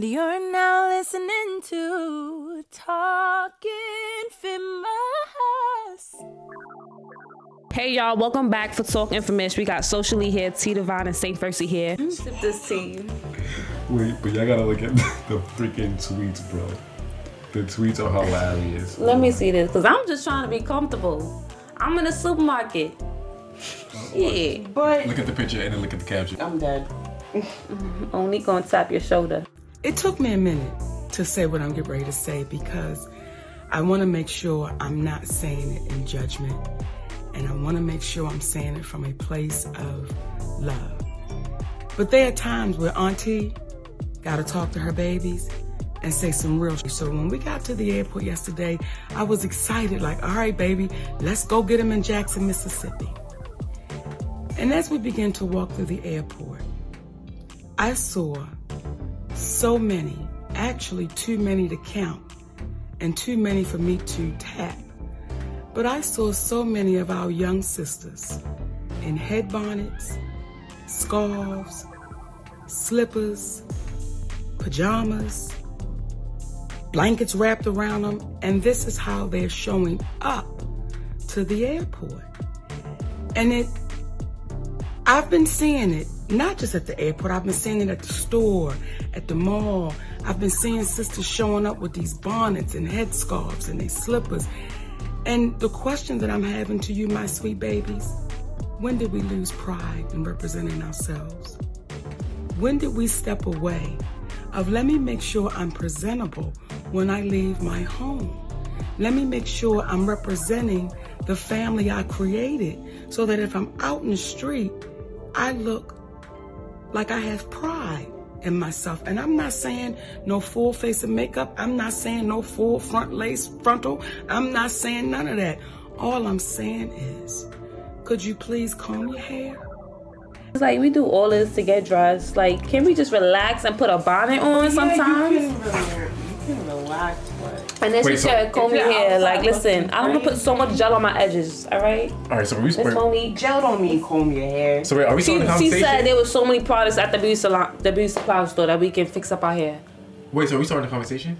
And you're now listening to Talk Infamous. Hey y'all, welcome back for Talk Infamous. We got Socially here, T Divine and Saint Versi here. Sip this tea. Wait, but y'all gotta look at the freaking tweets, bro. The tweets are hilarious. Let me see this, cause I'm just trying to be comfortable. I'm in a supermarket. Yeah, But Look at the picture and then look at the caption. I'm dead. only gonna tap your shoulder. It took me a minute to say what I'm getting ready to say because I want to make sure I'm not saying it in judgment. And I want to make sure I'm saying it from a place of love. But there are times where Auntie got to talk to her babies and say some real shit. So when we got to the airport yesterday, I was excited, like, all right, baby, let's go get him in Jackson, Mississippi. And as we began to walk through the airport, I saw so many, actually too many to count, and too many for me to tap. But I saw so many of our young sisters in head bonnets, scarves, slippers, pajamas, blankets wrapped around them, and this is how they're showing up to the airport. And it I've been seeing it, not just at the airport, I've been seeing it at the store, at the mall. I've been seeing sisters showing up with these bonnets and headscarves and these slippers. And the question that I'm having to you, my sweet babies, when did we lose pride in representing ourselves? When did we step away of let me make sure I'm presentable when I leave my home? Let me make sure I'm representing the family I created so that if I'm out in the street, I look like I have pride in myself. And I'm not saying no full face of makeup. I'm not saying no full front lace frontal. I'm not saying none of that. All I'm saying is, could you please comb your hair? It's like we do all this to get dressed. Like, can we just relax and put a bonnet on oh, sometimes? you can relax, but And then Wait, she so- said, comb your If you're hair. Like, listen, I don't want to put so much gel on my edges. All right, All right, so are we, Miss wait, Monique. gel don't mean comb your hair. so wait, are we She, starting the she conversation? said there was so many products at the beauty salon, the beauty supply store that we can fix up our hair. Wait, so are we starting the conversation?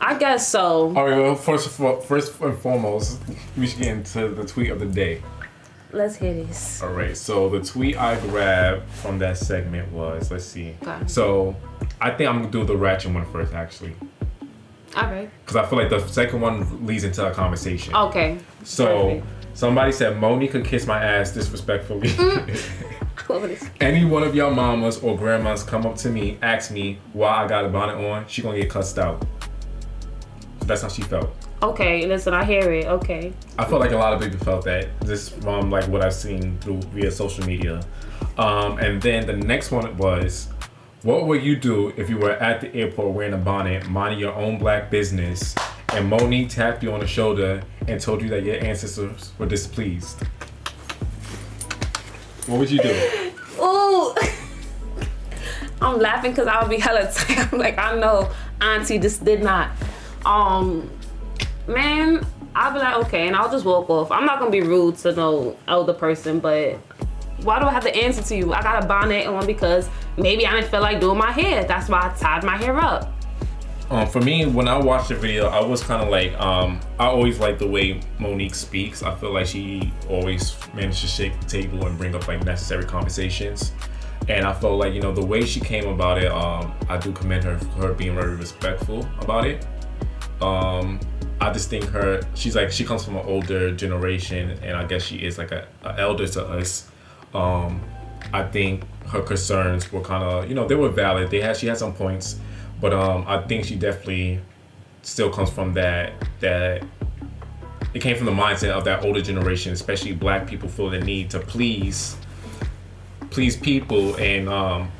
I guess so. All right, well, first, first and foremost, we should get into the tweet of the day. Let's hear this. All right, so the tweet I grabbed from that segment was, let's see. Okay. So I think I'm gonna do the ratchet one first, actually, All right. because I feel like the second one leads into a conversation. Okay. So Perfect. somebody said Monique could kiss my ass disrespectfully. What? Any one of y'all mamas or grandmas come up to me, ask me why I got a bonnet on, she gonna get cussed out. That's how she felt. Okay, listen, I hear it. Okay. I felt like a lot of people felt that just from like what I've seen through via social media. Um, and then the next one was, what would you do if you were at the airport wearing a bonnet, minding your own black business, and Moni tapped you on the shoulder and told you that your ancestors were displeased? What would you do? Ooh. I'm laughing because I would be hella tired. Like, I know, Auntie, this did not. Um, man, I'll be like, okay, and I'll just walk off. I'm not gonna be rude to no elder person, but why do I have to answer to you? I got a bonnet on because maybe I didn't feel like doing my hair. That's why I tied my hair up. Um, for me, when I watched the video, I was kind of like, um, I always like the way Monique speaks. I feel like she always manages to shake the table and bring up like necessary conversations. And I felt like, you know, the way she came about it, um, I do commend her for her being very respectful about it. Um, I just think her, she's like, she comes from an older generation, and I guess she is like a, a elder to us. I think her concerns were kind of, you know, they were valid. They had, she had some points, but um, I think she definitely still comes from that that it came from the mindset of that older generation, especially black people feel the need to please please people and um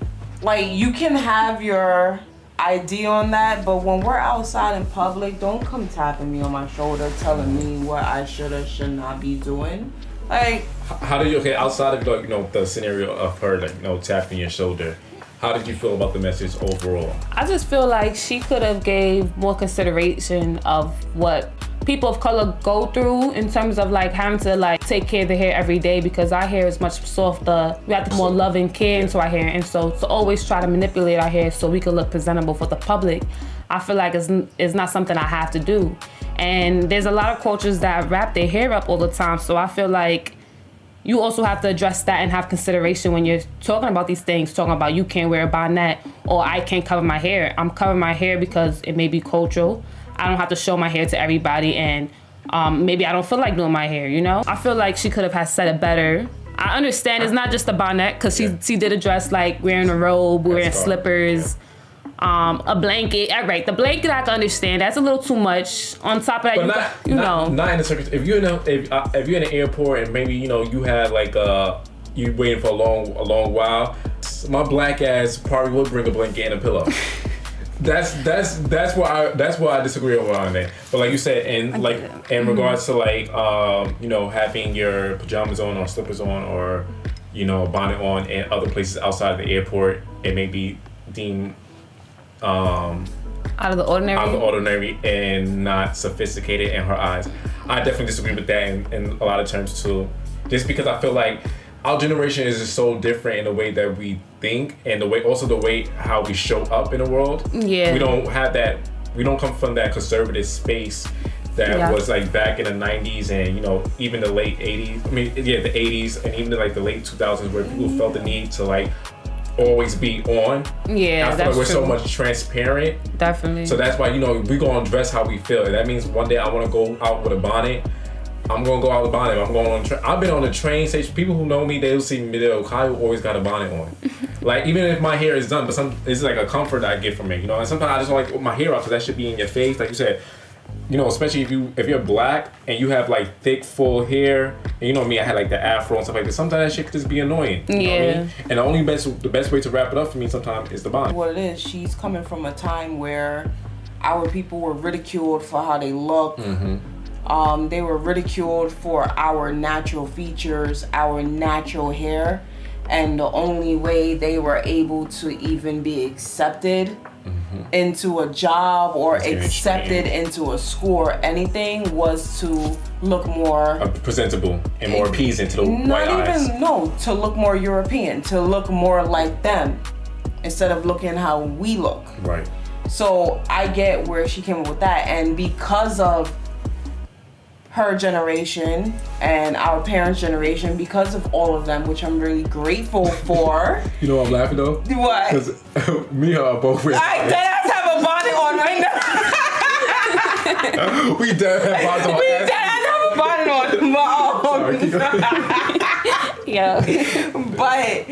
like you can have your ID on that, but when we're outside in public, don't come tapping me on my shoulder telling me what I should or should not be doing. Like, how did you okay outside of like you know the scenario of her like you know tapping your shoulder how did you feel about the message overall I just feel like she could have gave more consideration of what people of color go through in terms of like having to like take care of the hair every day because our hair is much softer. We have to more love and care into our hair, and so to always try to manipulate our hair so we can look presentable for the public, I feel like it's, it's not something I have to do. And there's a lot of cultures that wrap their hair up all the time, so I feel like you also have to address that and have consideration when you're talking about these things, talking about you can't wear a bonnet or I can't cover my hair. I'm covering my hair because it may be cultural. I don't have to show my hair to everybody and um, maybe I don't feel like doing my hair, you know? I feel like she could have had said it better. I understand it's not just a bonnet because she, Yeah. she did address like wearing a robe, wearing slippers. all. Um, a blanket. All right, the blanket I can understand. That's a little too much. On top of that, But you, not, you not, know. not in the circus. If you're in a, if, uh, if you're in an airport and maybe you know you had like uh you waiting for a long a long while, my black ass probably would bring a blanket and a pillow. That's that's that's why I that's why I disagree over on that. But like you said, in like in regards to like um you know having your pajamas on or slippers on or you know a bonnet on and other places outside of the airport, it may be deemed um out of the ordinary. out of the ordinary and not sophisticated in her eyes. I definitely disagree with that in, in a lot of terms too. Just because I feel like our generation is just so different in the way that we think and the way also the way how we show up in the world. Yeah. We don't have that we don't come from that conservative space that Yeah. was like back in the 90s and you know even the late 80s i mean yeah the 80s and even like the late 2000s where people felt the need to like always be on yeah, i feel that's like we're true. so much transparent Definitely. so that's why you know we gonna dress how we feel. That means one day I want to go out with a bonnet. I'm gonna go out with a bonnet. I'm going on. Tra- I've been on the train station. People who know me, they'll see me. They'll Kyle always got a bonnet on. like even if my hair is done, but some it's like a comfort that I get from it. You know, and sometimes I just don't like my hair out because that should be in your face. Like you said, you know, especially if you if you're black and you have like thick full hair, and you know me, I had like the afro and stuff like that. Sometimes that shit could just be annoying. You know what I Yeah. mean? And the only best the best way to wrap it up for me sometimes is the bonnet. what it is. She's coming from a time where our people were ridiculed for how they look. Mm-hmm. Um, they were ridiculed for our natural features, our natural hair, and the only way they were able to even be accepted into a job or accepted into a school or anything was to look more Uh, presentable and more appeasing to the not white even eyes. no to look more european to look more like them instead of looking how we look Right. so i get where she came up with that and because of her generation and our parents generation because of all of them which i'm really grateful for You know why I'm laughing though? what Because me and her are both i dead have a bonnet on right now we dead have bottoms on we dead ass. have a bonnet on um, Sorry, yeah. but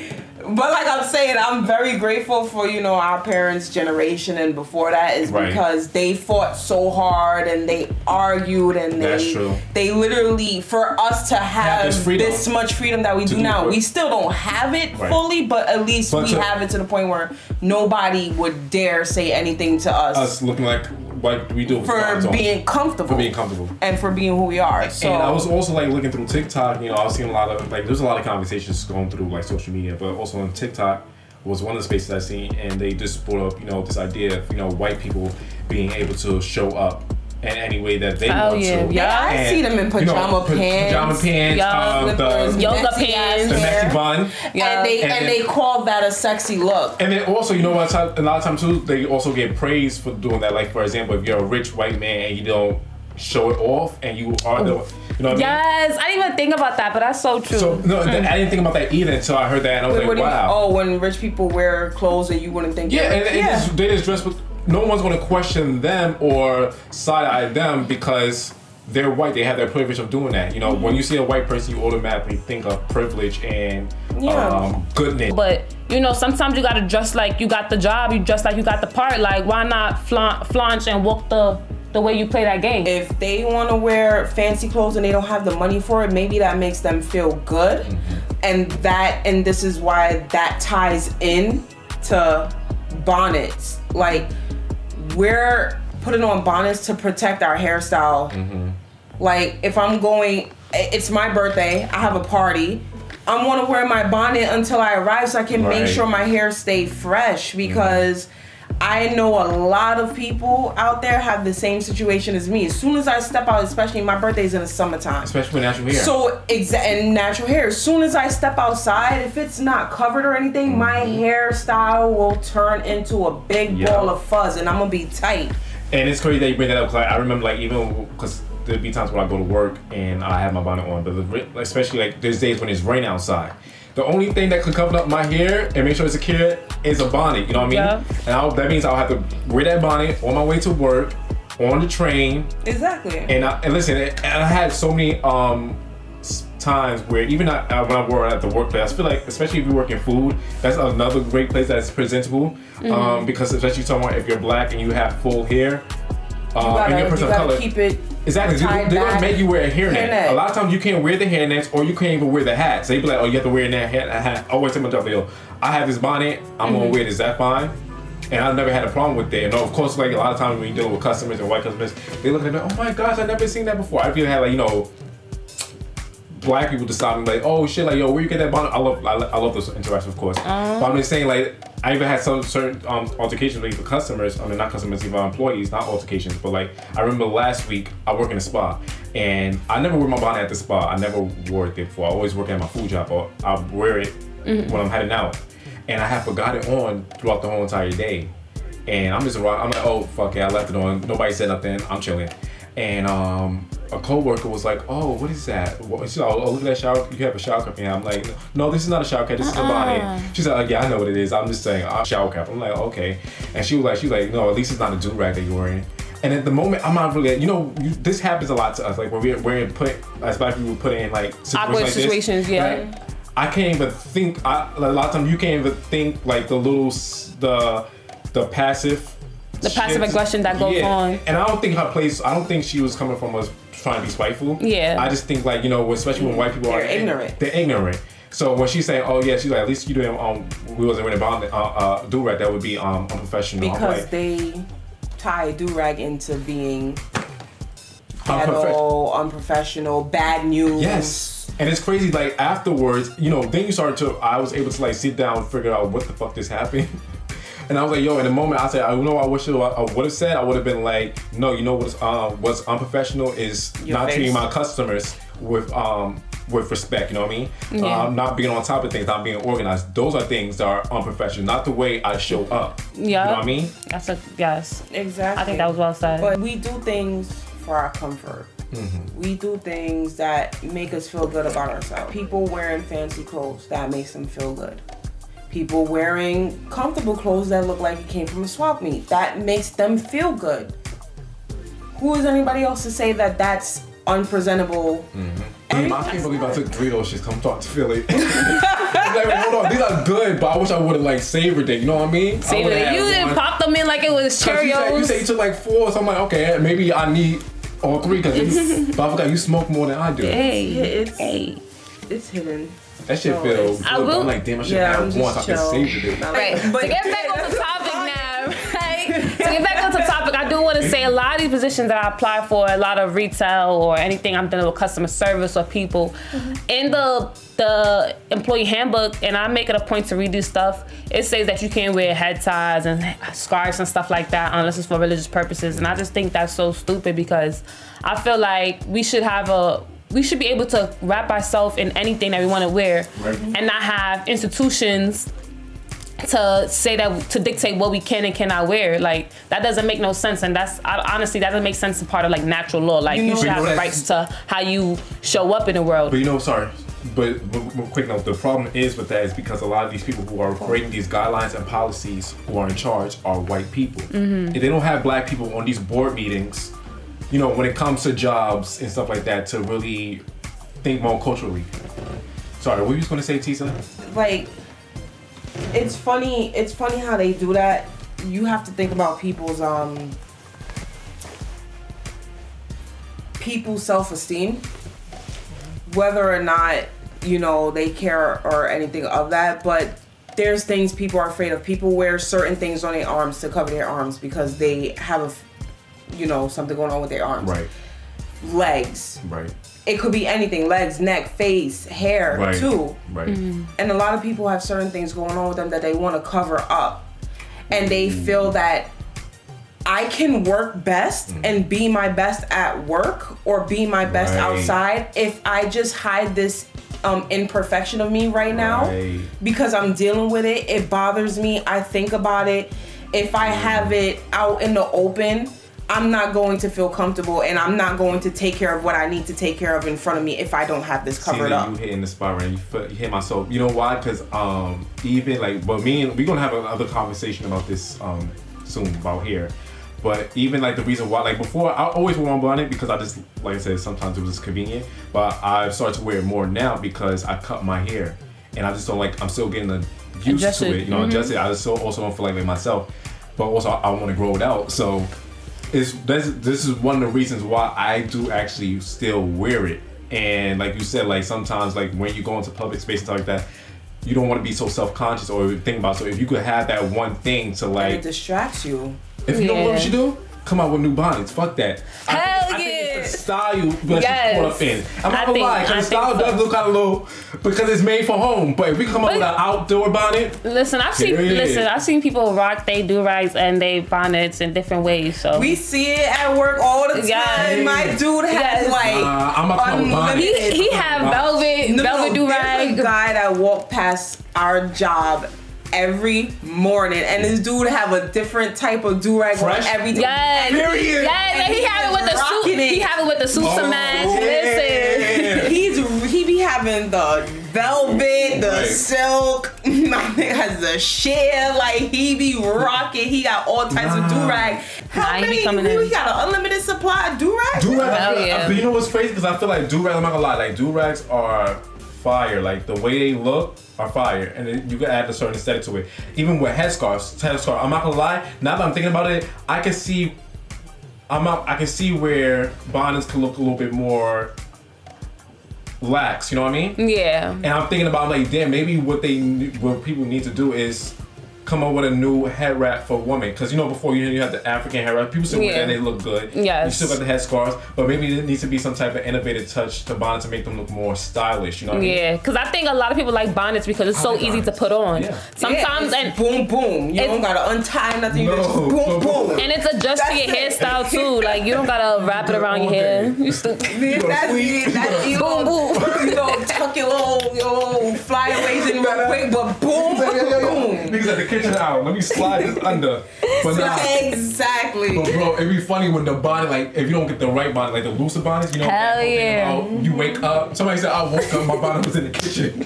but like I'm saying, I'm very grateful for you know our parents' generation and before that is Right. because they fought so hard and they argued and they That's true. they literally for us to have this this much freedom that we do do now. what- We still don't have it Right. fully, but at least But we to- have it to the point where nobody would dare say anything to us, Us looking like what we do for being comfortable for being comfortable. and for being who we are. So and I was also like looking through TikTok. You know, I was seeing a lot of like there's a lot of conversations going through like social media, but also on TikTok was one of the spaces I seen, and they just brought up you know this idea of you know white people being able to show up in any way that they Oh, want yeah. to. Yeah, I And, see them in you know, pajama pants, pajama pants, Yeah, um, slippers, the, Yoga messy pants. the messy bun. and they And and, they call that a sexy look. And then also, you know what? A lot of times too, they also get praised for doing that. Like for example, if you're a rich white man and you don't show it off, and you are the, you know what I mean? Yes, I didn't even think about that, but that's so true. So no, th- I didn't think about that either until I heard that, and I was Wait, like, do you- wow. oh, when rich people wear clothes that you wouldn't think. Yeah, and, and Just, they just dress with. No one's gonna question them or side eye them because they're white. They have that privilege of doing that. You know, when you see a white person, you automatically think of privilege and Yeah. um, goodness. But you know, sometimes you gotta dress like you got the job. You dress like you got the part. Like why not flaunt, flaunt and walk the the way you play that game? if they want to wear fancy clothes and they don't have the money for it, maybe that makes them feel good. Mm-hmm. And that and this is why that ties in to bonnets. Like we're putting on bonnets to protect our hairstyle. Mm-hmm. Like if I'm going it's my birthday, I have a party. I want to wear my bonnet until I arrive so I can make sure my hair stay fresh because I know a lot of people out there have the same situation as me. As soon as I step out, especially my birthday's in the summertime. Especially with natural hair. So exa- and natural hair. As soon as I step outside, if it's not covered or anything, my hairstyle will turn into a big Mm-hmm. Yeah. ball of fuzz, and I'm gonna be tight. And it's crazy that you bring that up because I remember like even because there'd be times when I go to work and I have my bonnet on, but the, especially like there's days when it's raining outside. The only thing that could cover up my hair and make sure it's secure is a bonnet. You know what I mean? Yeah. And I'll, that means I'll have to wear that bonnet on my way to work, on the train, Exactly. and I, and listen, and I had so many um times where even I, uh, when I work at the workplace, I feel like especially if you work in food, that's another great place that's presentable. Mm-hmm. Um, because especially someone if you're black and you have full hair, uh, you and you're a you person of color. keep it. Exactly. They, they don't make you wear a hairnet. Hairnet. A lot of times you can't wear the hairnets or you can't even wear the hat. So they be like, oh, you have to wear that hat. hat. I always tell my job, yo, I have this bonnet. I'm Mm-hmm. gonna wear it. Is that fine? And I never had a problem with it. And of course, like a lot of times when you're dealing with customers and white customers, they look at me, oh my gosh, I've never seen that before. I've even had like you know, black people just stop me like, oh shit, like yo, where you get that bonnet? I love, I, lo- I love those interactions, of course. But I'm just saying, like, I even had some certain um, altercations with the customers. I mean, not customers, even employees, not altercations, but like, I remember last week I work in a spa, and I never wear my bonnet at the spa. I never wore it there before. I always work at my food job, or I wear it when I'm heading out, and I have forgot it on throughout the whole entire day. And I'm just. I'm like, oh fuck it, I left it on. Nobody said nothing. I'm chilling. And um, a coworker was like, "Oh, what is that? What, she's like, oh, look at that shower. You have a shower cap." And I'm like, "No, this is not a shower cap. This is a uh-uh. bonnet." She's like, "Yeah, I know what it is. I'm just saying, a shower cap." I'm like, "Okay." And she was like, "She's like, no, at least it's not a do rag that you're wearing." And at the moment, I'm not really, you know, you, this happens a lot to us. Like when we're, we're put, as black people, put in like situations Awkward like this, situations, yeah. right? I can't even think. I, a lot of times you can't even think like the little the the passive. The passive aggression that goes on. And I don't think her place. I don't think she was coming from us trying to be spiteful. Yeah. I just think like you know, especially when white people They're are ignorant. They're ignorant. So when she's saying, "Oh yeah," she's like, "At least you didn't um we wasn't wearing a bond uh, uh do rag that would be um unprofessional." Because like, they tie do rag into being unprofe- ghetto, unprofessional, bad news. Yes. And it's crazy, like afterwards, you know, then you start to, I was able to like sit down and figure out what the fuck this happened. And I was like, yo, in the moment, I said, I know I wish I would have said, I would have been like, no, you know what's uh, what's unprofessional is Your not face. treating my customers with um with respect. You know what I mean? Yeah. Um, not being on top of things, not being organized. Those are things that are unprofessional, not the way I show up. Yeah. You know what I mean? That's a yes. Exactly. I think that was well said. But we do things for our comfort. Mm-hmm. We do things that make us feel good about ourselves. People wearing fancy clothes that makes them feel good. People wearing comfortable clothes that look like it came from a swap meet that makes them feel good. Who is anybody else to say that that's unpresentable? Damn, I can't believe I took three of those shits. Come talk to Philly. I'm like, hold on, these are good, but I wish I would have like savored it. You know what I mean? I See, would've you didn't pop them in like it was 'Cause You said, you said you took like four, so I'm like, okay, maybe I need all three because but I forgot you smoke more than I do. hey, It's hey. it's hidden. That shit feels it's- good. I but will- I'm like, damn, I should Yeah, have I'm had one so I just can chill. savor it. Right. But to get yeah, back on the topic now, right? to get back on the topic, I do want to say a lot of these positions that I apply for, a lot of retail or anything I'm dealing with customer service or people, mm-hmm. in the the employee handbook, and I make it a point to read this stuff. It says that you can't wear head ties and scarves and stuff like that unless it's for religious purposes, and I just think that's so stupid because I feel like we should have a we should be able to wrap ourselves in anything that we want to wear Right. and not have institutions to say that to dictate what we can and cannot wear like that doesn't make no sense and that's I, honestly that doesn't make sense as part of like natural law like you, know- should You know have the that- rights to how you show up in the world But you know, sorry. But, but, but quick note, the problem is with that is because a lot of these people who are creating these guidelines and policies who are in charge are white people. Mm-hmm. If they don't have black people on these board meetings, you know, when it comes to jobs and stuff like that, to really think more culturally. Sorry, what were you just gonna say, Tisa? like it's funny it's funny how they do that you have to think about people's um people's self-esteem whether or not you know they care or anything of that but there's things people are afraid of people wear certain things on their arms to cover their arms because they have a you know something going on with their arms Right, legs right, it could be anything legs neck face hair right, too right. Mm-hmm. and a lot of people have certain things going on with them that they want to cover up and they mm. feel that I can work best mm. and be my best at work or be my best Right. outside if I just hide this um, imperfection of me right now Right. because I'm dealing with it. It bothers me. I think about it. If I mm. have it out in the open, I'm not going to feel comfortable and I'm not going to take care of what I need to take care of in front of me if I don't have this See covered that up. you hitting the spot right. You, feel, you hit my soul. You know why? Because um, even like, but me and we're gonna have another conversation about this um soon about hair. But even like the reason why, like before, I always wore on bonnet because I just, like I said, sometimes it was convenient. But I've started to wear it more now because I cut my hair, and I just don't like. I'm still getting uh, used Adjusted. to it. You know, adjusted. I just so also don't feel like it myself. But also, I, I want to grow it out. So it's this, this is one of the reasons why I do actually still wear it. And like you said, like sometimes like when you go into public space and stuff like that, you don't want to be so self conscious or think about. So if you could have that one thing to And it like, distracts you. if you know what Yeah. we should do, come out with new bonnets. Fuck that. I think- Hell I think it's yeah. the style you that Yes. you caught up in. I'm not I gonna think- lie, because the style so. does look kind of low because it's made for home. But if we come up with an outdoor bonnet, Listen, I've seen Period. listen, I've seen people rock they do rags and they bonnets in different ways. So We see it at work all the time. Yes. My dude has Yes. like uh, I'm a come with bonnet. he he have velvet No, velvet no, do there's rag. guy that walked past our job every morning, and this dude have a different type of do rag on every day. Yes. Period. Yes, and he have it with the suit. It. He have it with the suit Oh, to match. yeah. Listen. He's he be having the velvet, the Right. silk. My nigga has the sheer. Like he be rocking. He got all types of Nah. do rag. How Nah, he many? coming we, got an unlimited supply of do rag. Do rags, yeah. but you know what's crazy? Because I feel like do rags. I'm not gonna lie, like do rags are fire. Like the way they look are fire, and then you can add a certain aesthetic to it. Even with headscarves, headscarf. I'm not gonna lie. Now that I'm thinking about it, I can see. I'm not, I can see where bonnets can look a little bit more lax. You know what I mean? Yeah. And I'm thinking about like, damn, maybe what they what people need to do is come up with a new head wrap for women. Because you know, before you you had the African head wrap, people still wear that and Yeah. they look good. Yes. You still got the head scarves, but maybe there needs to be some type of innovative touch to bonnet to make them look more stylish. You know what I mean? Yeah, because I think a lot of people like bonnets because it's so oh like easy to put on. Yeah. Sometimes Yeah, and boom boom. You It- don't gotta untie nothing. You No. just boom No. boom. and it's adjust to your it. hairstyle too. Like you don't gotta wrap it around your all hair. day. You still that's it. That's you Boom, boom. You know, tuck your little, your little flyaways in real quick, but boom, boom. Niggas at the kitchen out. Let me slide this under. But nah. Exactly. But bro, it'd be funny when the body, like, if you don't get the right body, like the looser bonnets, you know, Hell that whole thing yeah. about you wake up. Somebody said, I woke up, my bonnet was in the kitchen.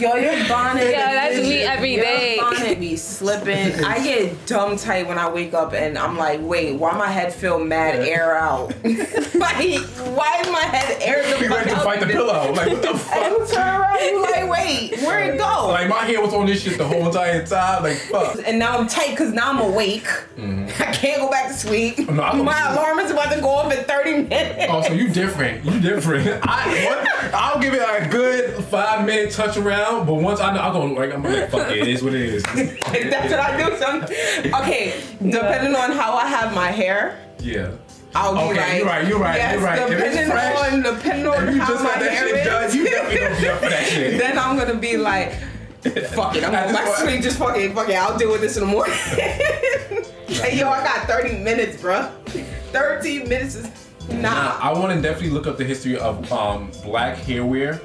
Yo, your bonnet. Yeah, that's me every your day. bonnet be slipping. I get dumb tight when I wake up and I'm like, wait, why my head feel mad air out? like, why is my head air the You fuck ready to fight the pillow? Like, what the And fuck? you turn around, you like, wait, where'd it go? Like, my hair was on this shit the whole entire time. Like, fuck. and now I'm tight because now I'm awake. I can't go back to sleep. Mm-hmm. No, I don't My sleep. alarm is about to go off in 30 minutes. Oh, so you different. You different. I, what, I'll give it a good five minute touch around, but once I know, I'll go, like, I'm like, fuck it, it is what it is. That's what I do. Some, okay, depending on how I have my hair, Yeah. I'll be Okay, like, you're right, you're right, yes, you're right. If it's Depending fresh, on, depending on how my hair is, done, you definitely gonna be up for that shit. then I'm gonna be like, fuck it, I'm At going this back to point- sleep. Just fuck it, fuck it. I'll deal with this in the morning. hey, yo, I got 30 minutes, bruh. 30 minutes is nah. I want to definitely look up the history of um, black hair wear.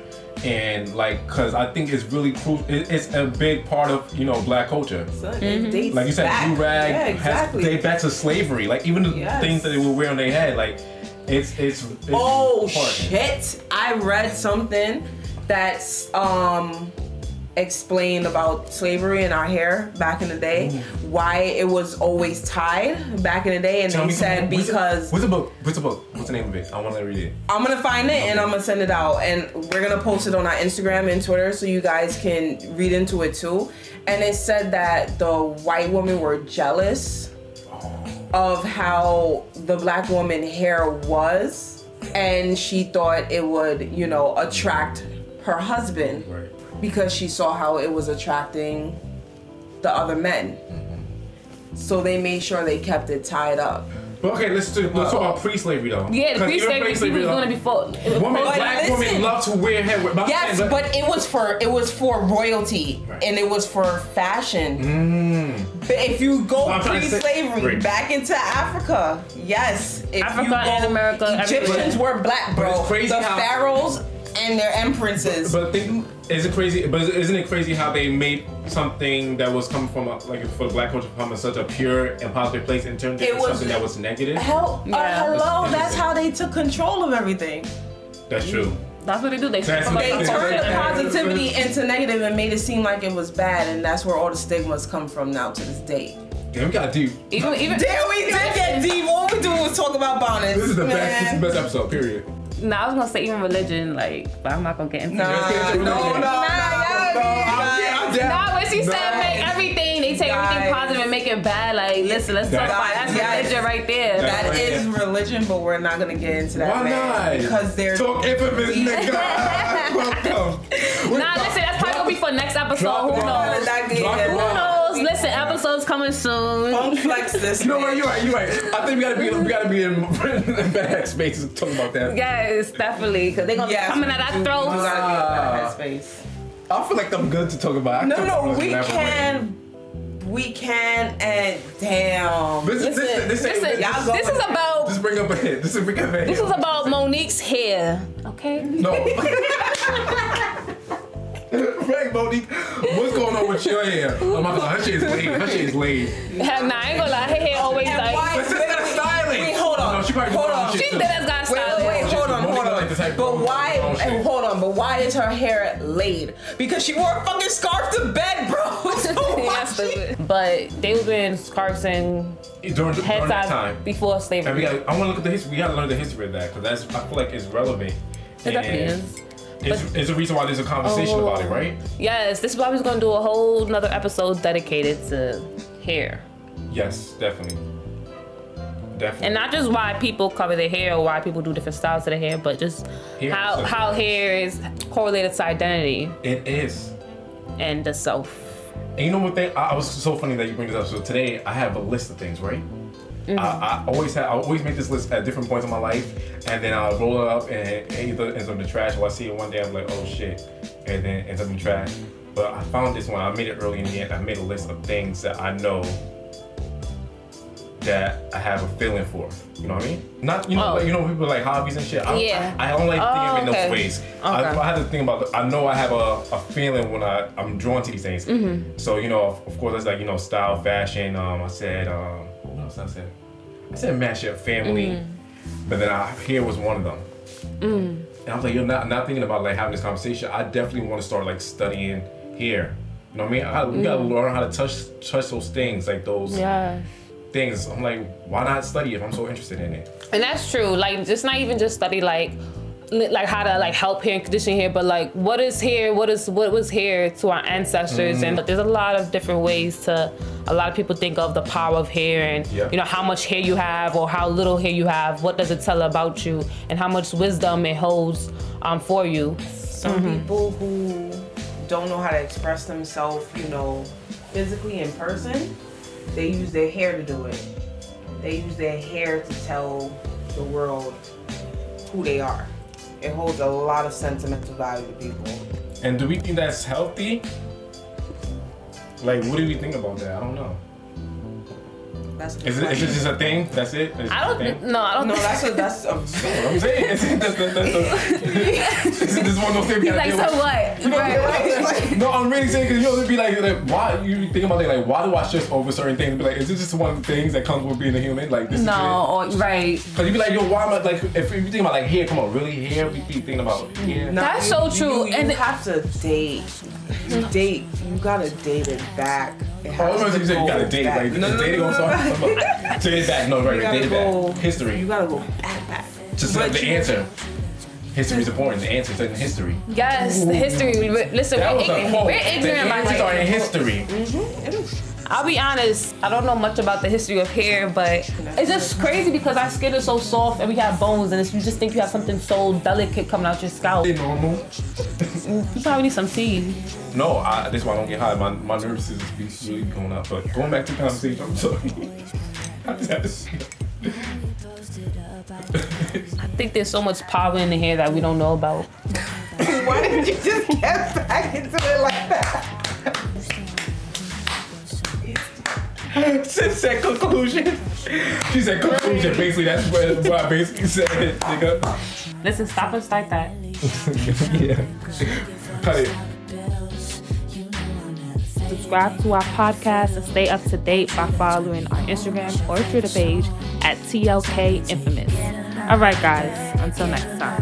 And like, cause I think it's really crucial. It, it's a big part of you know black culture. Son, it dates Like you said, back. do rag Yeah, has exactly. date back to slavery. Like even the Yes. things that they would wear on their head, like it's it's. it's Oh important. shit! I read something that's um explained about slavery and our hair back in the day, why it was always tied back in the day, and Tell they me said. What's because what's the book? What's the book? What's the name of it? I want to read it. I'm gonna find it and I'm gonna send it out, and we're gonna post it on our Instagram and Twitter so you guys can read into it too. And it said that the white women were jealous oh. of how the black woman hair was, and she thought it would, you know, attract her husband Right. Because she saw how it was attracting the other men. So they made sure they kept it tied up. But okay, let's do, let's talk about pre-slavery though. yeah, the 'Cause even pre-slavery people was doing it before. Women, black listen. women love to wear hair. But Yes, but it was for it was for royalty Right. and it was for fashion. Mm. But If you go I'm trying say- pre-slavery Right. back into Africa, yes. If Africa you go, and America, Egyptians everywhere. were black, But bro. it's crazy the how- pharaohs and their empresses. But think, is it crazy? But isn't it crazy how they made something that was coming from a, like for black culture from a, such a pure and positive place and turned it It into was- something that was negative? Hell, uh, hello. That's That's how they took control of everything. That's true. That's what they do. They That's They up Yeah. the turned the culture. positivity into negative and made it seem like it was bad, and that's where all the stigmas come from now to this day. Yeah, we got deep. Even even Damn, we did get deep. All we do was talk about bonnets. This is the man. best. This is the best episode. Period. No, I was gonna say even religion, like, but I'm not gonna get into Nah, it. no, no, no, religion. no, Nah, no, I'm down. Nah, when she said Nah. make everything, they take everything positive and make it bad. Like, listen, let's talk about it. that's yes. religion right there. That- That Right, is yeah. religion, but we're not gonna get into that. Why man, not? Because they're Talk infamous, nigga. Welcome. Nah, listen, that's probably gonna be for next episode. Who knows? That Drop the good. Who bomb. Knows? Listen, episodes coming soon. Funk flex this. You know what? You're right. You're right. I think we gotta be. We gotta be in, in bad space to talk about that. Yes, definitely, because they're gonna Yes, be coming at our do- we throats. gotta get out of space. I feel like I'm good to talk about. I No, talk no, we whatever way. can. We can and damn. This, is- this, Listen, this, listen, this, y'all go- this is about Just bring up a hit. This is bring up a hit. this is about Monique's hair. Okay. No. right, Monique. What's going on with your hair? Oh my god, her shit is laid. Her shit is laid. Heck, nah, I ain't gonna lie. Her hair always And like. why- But sis got styling. Wait, hold on. No, she probably Hold on. her shit She too. did has got Wait, style. wait, wait, hold on, Monique hold like the on. of But why? who do her own shit. Hold on, but why is her hair laid? Because she wore a fucking scarf to bed, bro. So why Yeah, she- stupid. But they was wearing scarves and During, head during that time. before And we slavery. got. I want to look at the history. We got to learn the history of that because that's. I feel like it's relevant. It definitely And is. A reason why there's a conversation Oh. about it, right? Yes, this is why we was gonna do a whole another episode dedicated to hair. Yes, definitely. Definitely. And not just why people cover their hair or why people do different styles to their hair, but just Hair how how something. hair is correlated to identity it is. and the self. And you know what thing? I, I was so funny that you bring this up. So today I have a list of things, right? Mm-hmm. I, I always have. I always make this list at different points in my life, and then I'll roll it up, and it either ends up in the trash, or I see it one day, I'm like, oh shit, and then it ends up in the trash. But I found this one. I made it early in the end. I made a list of things that I know that I have a feeling for. You know what I mean? Not you know, Oh. like, you know people like hobbies and shit. I, Yeah. I, I don't like Oh, thinking in those ways. I, Okay. I have to think about. I know I have a, a feeling when I I'm drawn to these things. Mm-hmm. So you know, of, of course, it's like you know, style, fashion. Um, I said, um, I said? I said mashup, family. Mm-hmm. But then I, here was one of them. Mm. And I was like, you're not not thinking about like having this conversation. I definitely want to start like studying here. You know what I mean? I, we gotta learn how to touch touch those things, like those Mm. Yeah. things. I'm like, why not study if I'm so interested in it? And that's true. Like, just not even just study like, li- like how to like help hair and condition hair, but like what is hair? What is what was hair to our ancestors? And there's a lot of different ways to. A lot of people think of the power of hair and Yeah. you know how much hair you have or how little hair you have. What does it tell about you and how much wisdom it holds um, for you? Some people who don't know how to express themselves, you know, physically in person, they use their hair to do it. They use their hair to tell the world who they are. It holds a lot of sentimental value to people. And do we think that's healthy? Like, what do we think about that? I don't know. That's Is it, is it just a thing? That's it? Is it I a don't. thing? No, I don't. no, think- that's a that's a I'm saying, is it, that's, that's, that's, is it just one of those things we like so with? what? You know, Right. like, no, I'm really saying because you know, it'd be like, like, why you be thinking about it, like, why do I stress over certain things? Be like, is this just one of the things that comes with being a human? Like, this No, or, right. Because you be like, yo, why am I like, if you think about like hair, come on, really hair? We be thinking about hair. No, That's you- so you- true, You, and- you have to date. You date. You gotta date it back. It Oh, has I was to you said you go gotta date, back. like, no, is no, dating no, on no, something? no. Date it back, no, right, You right, gotta date go. back. History. You gotta go back, back. Just But like the you- answer. History is important. The answer is in history. Yes, the history. we- we- Listen, That we're, was a quote. we're The ignorant by answers are in nature. history. Mm-hmm. I'll be honest, I don't know much about the history of hair, but it's just crazy because our skin is so soft and we have bones, and it's, you just think you have something so delicate coming out your scalp. They normal. You probably need some tea. No, I, this is why I don't get high. My, my nervous system be really going up. But going back to the conversation, I'm sorry. I just had to. I think there's so much power in the hair that we don't know about. Why did you just get back into it like that? said, said conclusion. She said conclusion. Basically, that's what, what I basically said, nigga. Listen, stop and start that. yeah. Cut it. Subscribe to our podcast and stay up to date by following our Instagram or Twitter page at TLK Infamous. All right, guys. Until next time.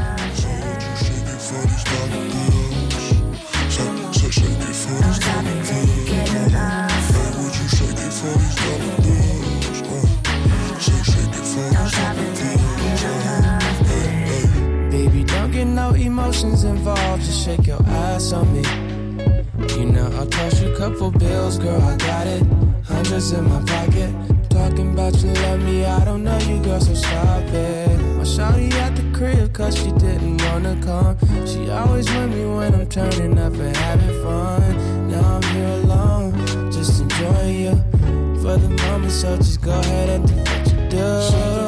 Baby, don't get no emotions involved. Just shake your ass on me. You know, I'll toss you a couple bills, girl. I got it. Hundreds in my pocket. Talking about you love me. I don't know you, girl, so stop it. My shawty at the crib, cause she didn't wanna come. She always with me when I'm turning up and having fun. Now I'm here alone, just enjoying you. For the moment, so just go ahead and do what you do.